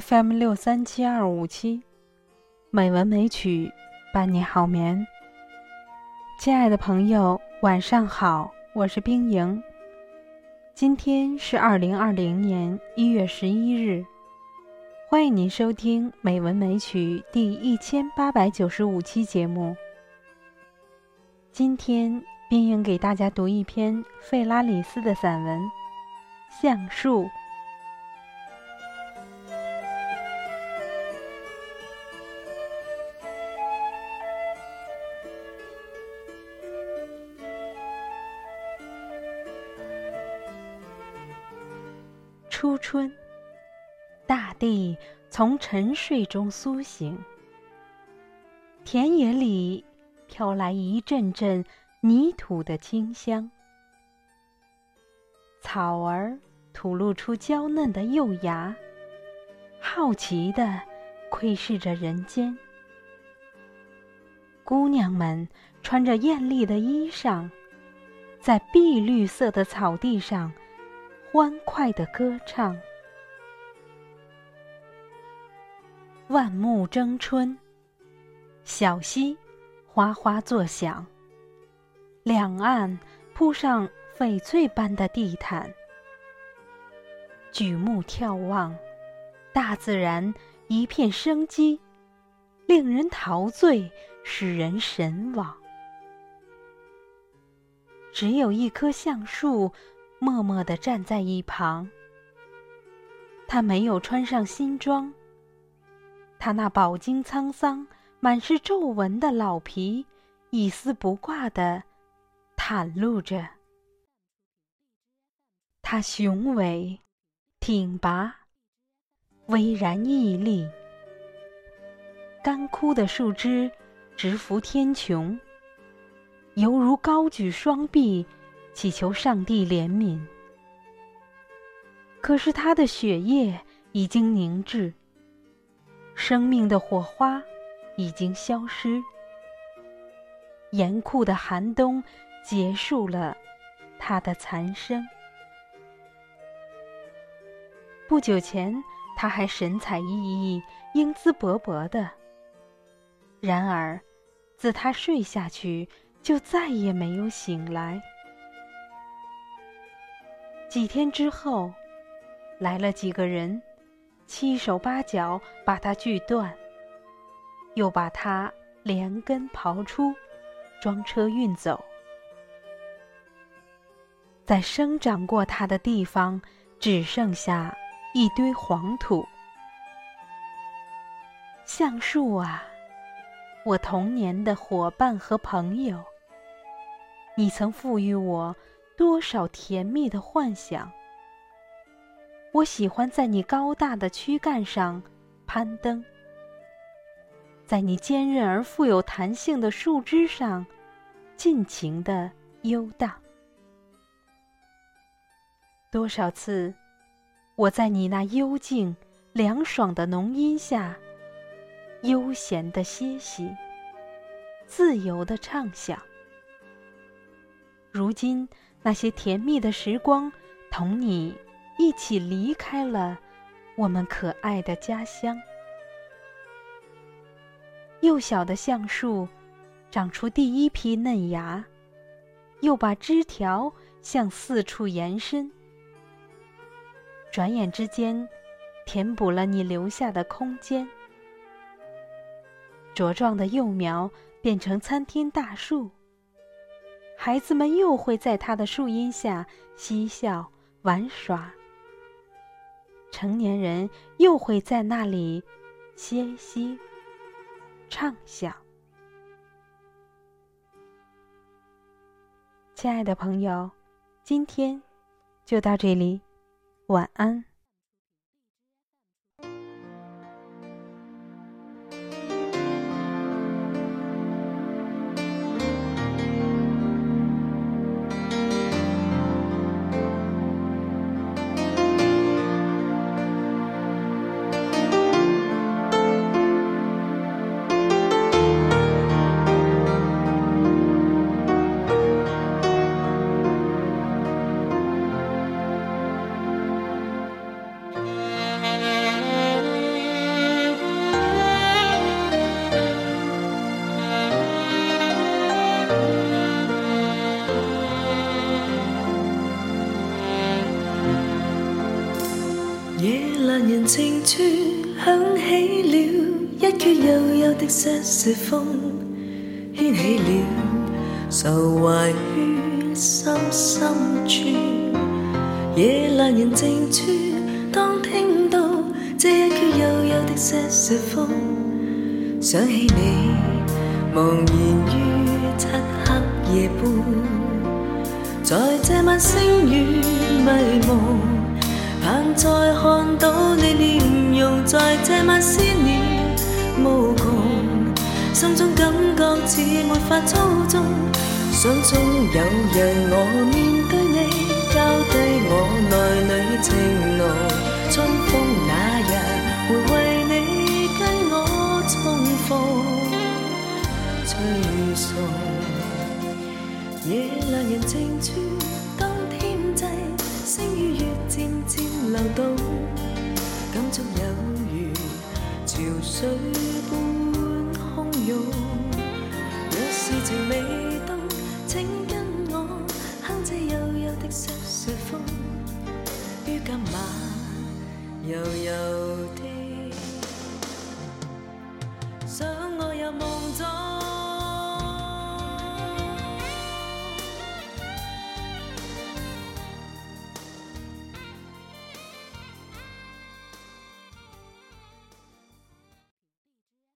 FM 六三七二五七，美文美曲伴你好眠。亲爱的朋友，晚上好，我是冰莹。今天是二零二零年一月十一日，欢迎您收听《美文美曲》第一千八百九十五期节目。今天，冰莹给大家读一篇费拉里斯的散文《橡树》。初春，大地从沉睡中苏醒，田野里飘来一阵阵泥土的清香，草儿吐露出娇嫩的幼芽，好奇地窥视着人间。姑娘们穿着艳丽的衣裳，在碧绿色的草地上。欢快的歌唱，万木争春，小溪哗哗作响，两岸铺上翡翠般的地毯。举目眺望，大自然一片生机，令人陶醉，使人神往。只有一棵橡树。默默地站在一旁。他没有穿上新装。他那饱经沧桑、满是皱纹的老皮，一丝不挂地袒露着。他雄伟、挺拔、巍然屹立。干枯的树枝直伏天穹，犹如高举双臂。祈求上帝怜悯，可是他的血液已经凝滞，生命的火花已经消失，严酷的寒冬结束了他的残生。不久前他还神采奕奕、英姿勃勃的，然而自他睡下去，就再也没有醒来。几天之后，来了几个人，七手八脚把它锯断，又把它连根刨出，装车运走。在生长过它的地方，只剩下一堆黄土。橡树啊，我童年的伙伴和朋友，你曾赋予我。多少甜蜜的幻想！我喜欢在你高大的躯干上攀登，在你坚韧而富有弹性的树枝上尽情的游荡。多少次，我在你那幽静、凉爽的浓荫下悠闲的歇息，自由的畅想。如今。那些甜蜜的时光，同你一起离开了我们可爱的家乡。幼小的橡树长出第一批嫩芽，又把枝条向四处延伸。转眼之间，填补了你留下的空间。茁壮的幼苗变成参天大树。孩子们又会在它的树荫下嬉笑玩耍，成年人又会在那里歇息畅想。亲爱的朋友，今天就到这里，晚安。夜阑人静处响起了一阙悠悠的瑟瑟风，牵起了愁怀于心深处。夜阑人静处，当听到这一阙悠悠的瑟瑟风，想起你茫然于漆黑夜半，在这晚星雨迷蒙。但再看到你面容，在这晚思念无穷，心中感觉似没法操纵，想中有日我面对你，交低我内里情浓，春风那日会为你跟我重逢，吹送夜阑人静处，当星与月渐渐。流动，感触有如潮水般汹涌。若是情未冻，请跟我哼这悠悠的瑟瑟风，于今晚悠悠的。